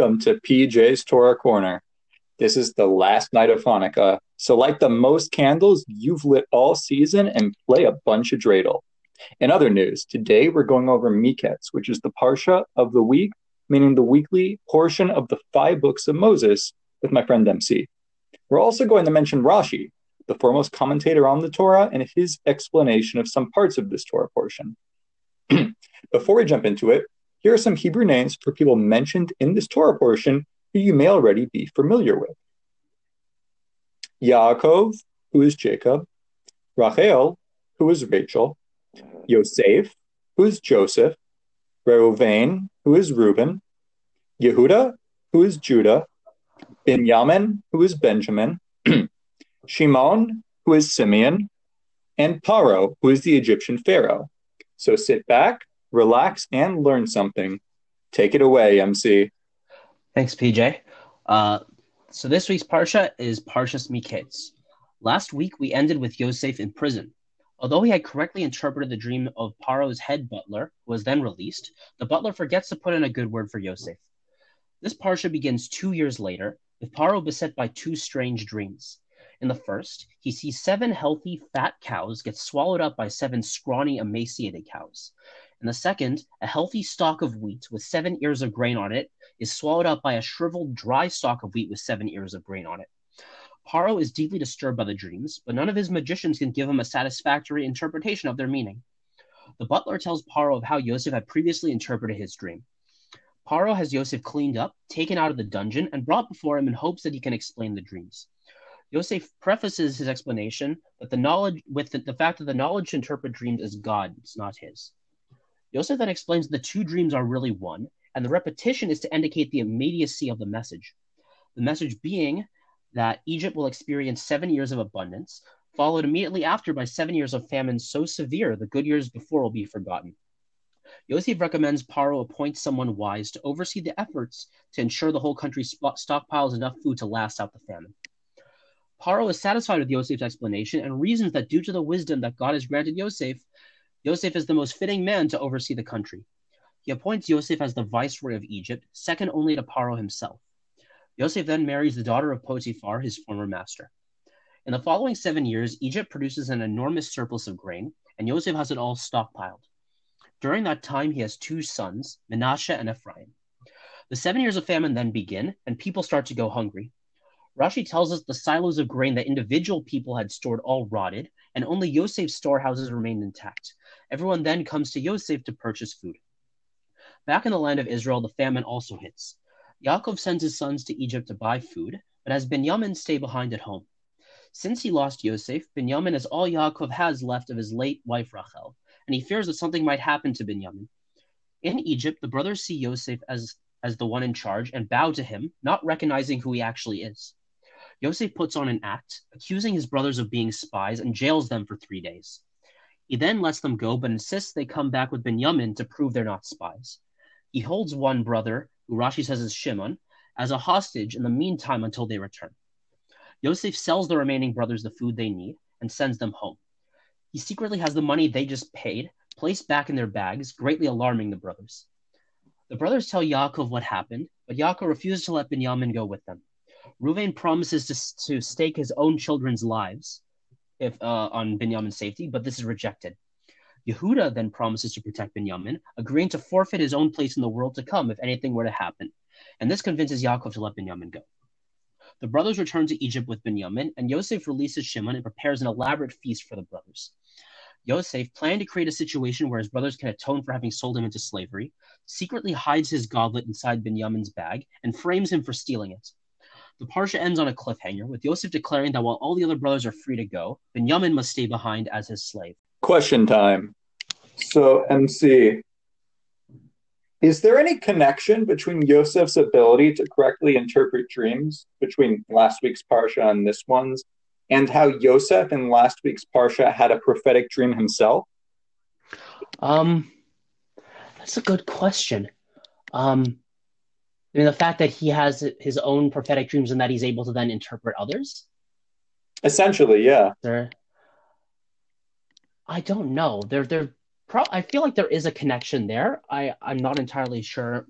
Welcome to PJ's Torah Corner. This is the last night of Hanukkah, so light the most candles you've lit all season and play a bunch of dreidel. In other news, today we're going over Miketz, which is the Parsha of the week, meaning the weekly portion of the five books of Moses, with my friend MC. We're also going to mention Rashi, the foremost commentator on the Torah, and his explanation of some parts of this Torah portion. Before we jump into it, here are some Hebrew names for people mentioned in this Torah portion who you may already be familiar with. Yaakov, who is Jacob, Rachel, who is Rachel, Yosef, who is Joseph, Reuven, who is Reuben, Yehuda, who is Judah, Benjamin, who is Benjamin, Shimon, who is Simeon, and Paro, who is the Egyptian Pharaoh. So sit back, relax, and learn something. Take it away, MC. Thanks, PJ. Uh, so this week's Parsha is Parshas Miketz. Last week we ended with Yosef in prison. Although he had correctly interpreted the dream of Paro's head butler, who was then released, the butler forgets to put in a good word for Yosef. This Parsha begins two years later, with Paro beset by two strange dreams. In the first, he sees seven healthy, fat cows get swallowed up by seven scrawny, emaciated cows. In the second, a healthy stalk of wheat with seven ears of grain on it is swallowed up by a shriveled, dry stalk of wheat with seven ears of grain on it. Paro is deeply disturbed by the dreams, but none of his magicians can give him a satisfactory interpretation of their meaning. The butler tells Paro of how Yosef had previously interpreted his dream. Paro has Yosef cleaned up, taken out of the dungeon, and brought before him in hopes that he can explain the dreams. Yosef prefaces his explanation that the knowledge with the, the fact that the knowledge to interpret dreams is God's, not his. Yosef then explains the two dreams are really one, and the repetition is to indicate the immediacy of the message. The message being that Egypt will experience seven years of abundance, followed immediately after by seven years of famine so severe the good years before will be forgotten. Yosef recommends Paro appoint someone wise to oversee the efforts to ensure the whole country stockpiles enough food to last out the famine. Paro is satisfied with Yosef's explanation and reasons that due to the wisdom that God has granted Yosef, Yosef is the most fitting man to oversee the country. He appoints Yosef as the viceroy of Egypt, second only to Paro himself. Yosef then marries the daughter of Potiphar, his former master. In the following seven years, Egypt produces an enormous surplus of grain, and Yosef has it all stockpiled. During that time, he has two sons, Menashe and Ephraim. The seven years of famine then begin, and people start to go hungry. Rashi tells us the silos of grain that individual people had stored all rotted, and only Yosef's storehouses remained intact. Everyone then comes to Yosef to purchase food. Back in the land of Israel, the famine also hits. Yaakov sends his sons to Egypt to buy food, but has Benjamin stay behind at home. Since he lost Yosef, Benjamin is all Yaakov has left of his late wife Rachel, and he fears that something might happen to Benjamin. In Egypt, the brothers see Yosef as, as the one in charge and bow to him, not recognizing who he actually is. Yosef puts on an act, accusing his brothers of being spies, and jails them for three days. He then lets them go, but insists they come back with Benjamin to prove they're not spies. He holds one brother, who Rashi says is Shimon, as a hostage in the meantime until they return. Yosef sells the remaining brothers the food they need and sends them home. He secretly has the money they just paid placed back in their bags, greatly alarming the brothers. The brothers tell Yaakov what happened, but Yaakov refuses to let Benjamin go with them. Ruvain promises to, to stake his own children's lives, if uh, on Binyamin's safety, but this is rejected. Yehuda then promises to protect Binyamin, agreeing to forfeit his own place in the world to come if anything were to happen. And this convinces Yaakov to let Binyamin go. The brothers return to Egypt with Binyamin, and Yosef releases Shimon and prepares an elaborate feast for the brothers. Yosef, planning to create a situation where his brothers can atone for having sold him into slavery, secretly hides his goblet inside Binyamin's bag and frames him for stealing it. The Parsha ends on a cliffhanger, with Yosef declaring that while all the other brothers are free to go, Benjamin must stay behind as his slave. Question time. So, MC, is there any connection between Yosef's ability to correctly interpret dreams between last week's Parsha and this one's, and how Yosef in last week's Parsha had a prophetic dream himself? Um, that's a good question. Um, I mean, the fact that he has his own prophetic dreams and that he's able to then interpret others. Essentially, yeah. There, I don't know. There, there. Pro- I feel like there is a connection there. I, I'm not entirely sure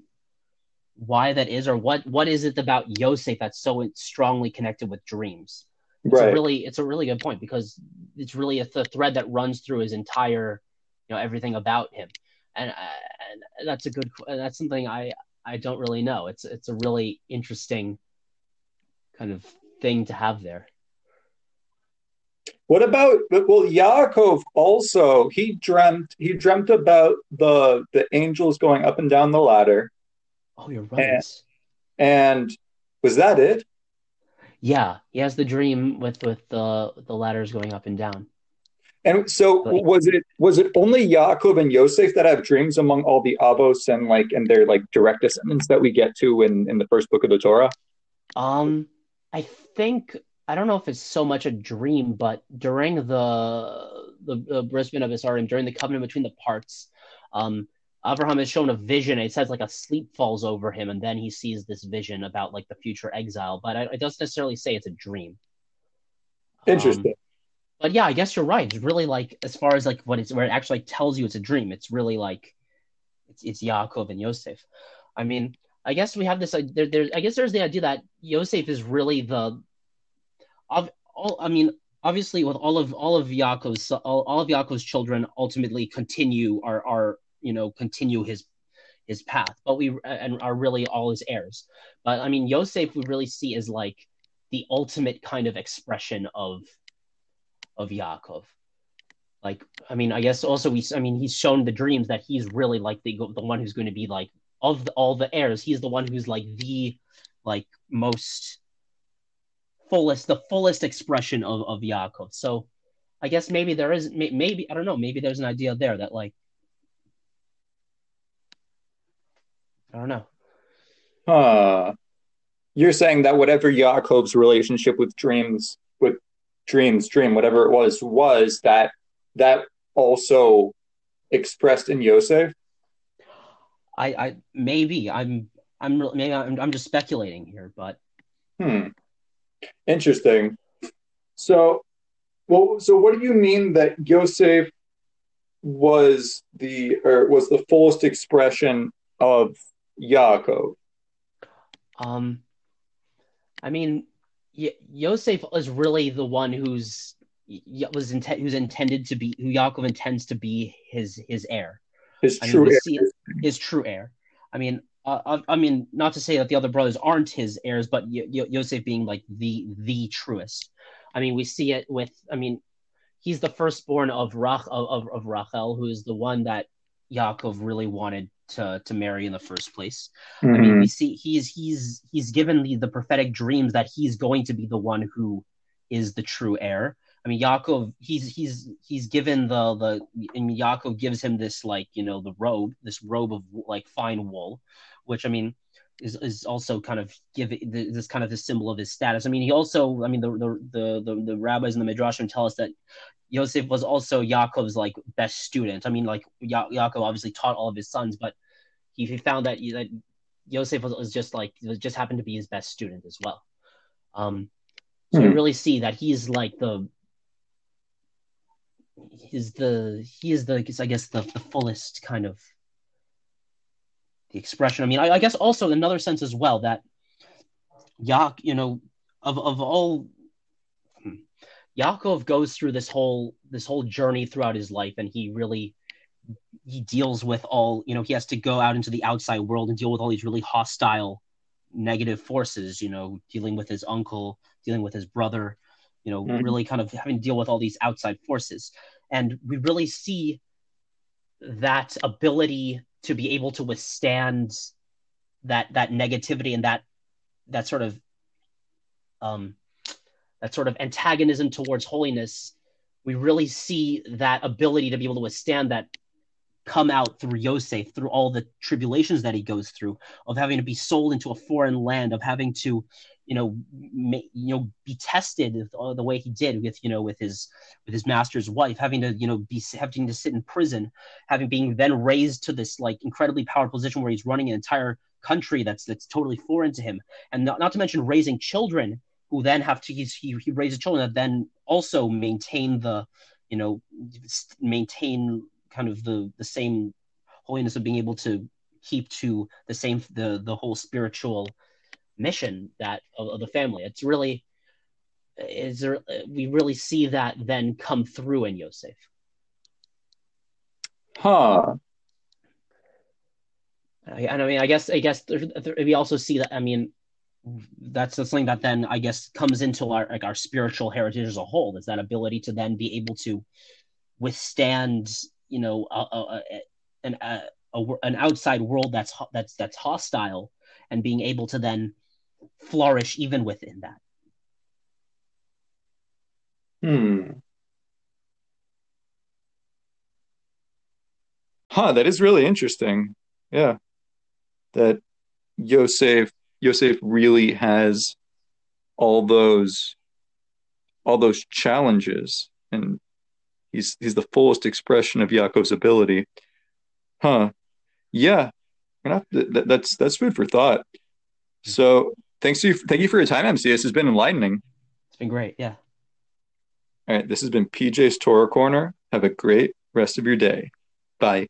why that is or what what is it about Yosef that's so strongly connected with dreams. It's right. a really it's a really good point because it's really a th- thread that runs through his entire you know everything about him, and, uh, and that's a good that's something I I don't really know. It's it's a really interesting kind of thing to have there. What about well Yaakov also he dreamt he dreamt about the the angels going up and down the ladder. Oh, you're right. And, and was that it? Yeah, he has the dream with with the the ladders going up and down. And so but, was it was it only Yaakov and Yosef that have dreams among all the Avos and like and their like direct descendants that we get to in in the first book of the Torah? Um, I think I don't know if it's so much a dream, but during the the, the Bris Bein Habesarim, during the covenant between the parts, um, Abraham is shown a vision. It says like a sleep falls over him, and then he sees this vision about like the future exile. But it doesn't necessarily say it's a dream. Interesting. Um, but yeah, I guess you're right. It's really like as far as like what it's where it actually tells you it's a dream. It's really like it's it's Yaakov and Yosef. I mean, I guess we have this. There, there. I guess there's the idea that Yosef is really the. Of all, I mean, obviously, with all of all of Yaakov's all, all of Yaakov's children ultimately continue are are you know continue his his path, but we and are really all his heirs. But I mean, Yosef we really see as like the ultimate kind of expression of of Yaakov. Like, I mean, I guess also we, I mean, he's shown the dreams that he's really like the the one who's going to be like of the, all the heirs. He's the one who's like the like most fullest, the fullest expression of of Yaakov. So, I guess maybe there is maybe I don't know. Maybe there's an idea there that like I don't know. Uh, you're saying that whatever Yaakov's relationship with dreams, dreams, dream, whatever it was, was that that also expressed in Yosef? I, I maybe I'm I'm maybe I'm, I'm just speculating here, but hmm, interesting. So, well, so what do you mean that Yosef was the or was the fullest expression of Yaakov? Um, I mean, Yosef is really the one who's was intent who's intended to be who Yaakov intends to be his his heir, his I true mean, heir. His true heir. I mean, uh, I, I, mean, not to say that the other brothers aren't his heirs, but y- y- Yosef being like the the truest. I mean, we see it with. I mean, he's the firstborn of Rach of, of, of Rachel, who is the one that Yaakov really wanted to to marry in the first place. Mm-hmm. I mean, we mm-hmm. see he's he's he's given the, the prophetic dreams that he's going to be the one who is the true heir. I mean, Yaakov, he's he's he's given the the and Yaakov gives him this like you know the robe, this robe of like fine wool, which I mean is is also kind of give this kind of the symbol of his status. I mean, he also, I mean, the the the the, the rabbis and the midrashim tell us that Yosef was also Yaakov's like best student. I mean, like ya- Yaakov obviously taught all of his sons, but he, he found that that Yosef was, was just like was just happened to be his best student as well. Um, so hmm. you really see that he's like the he's the he is the I guess the the fullest kind of the expression. I mean, I, I guess also another sense as well that Yak, you know, of of all hmm, Yaakov goes through this whole this whole journey throughout his life, and he really he deals with all you know he has to go out into the outside world and deal with all these really hostile negative forces you know dealing with his uncle dealing with his brother you know mm-hmm. really kind of having to deal with all these outside forces and we really see that ability to be able to withstand that that negativity and that that sort of um that sort of antagonism towards holiness we really see that ability to be able to withstand that come out through Yosef, through all the tribulations that he goes through, of having to be sold into a foreign land, of having to, you know, ma- you know, be tested the way he did with, you know, with his with his master's wife, having to, you know, be having to sit in prison, having being then raised to this like incredibly powerful position where he's running an entire country that's that's totally foreign to him, and not, not to mention raising children who then have to he's, he he raises children that then also maintain the, you know, maintain kind of the the same holiness of being able to keep to the same the the whole spiritual mission that of, of the family. It's really is there we really see that then come through in Yosef. Huh. I, and I mean, I guess I guess there, there, we also see that. I mean, that's something that then I guess comes into our like our spiritual heritage as a whole. Is that ability to then be able to withstand, you know, a, a, an a, an outside world that's that's that's hostile, and being able to then flourish even within that. Hmm. Huh, that is really interesting. Yeah. That Yosef Yosef really has all those all those challenges and he's he's the fullest expression of Yaakov's ability. Huh. Yeah. To, that's that's food for thought. So thanks to you thank you for your time, MC. This has been enlightening. It's been great, yeah. All right, this has been PJ's Torah Corner. Have a great rest of your day. Bye.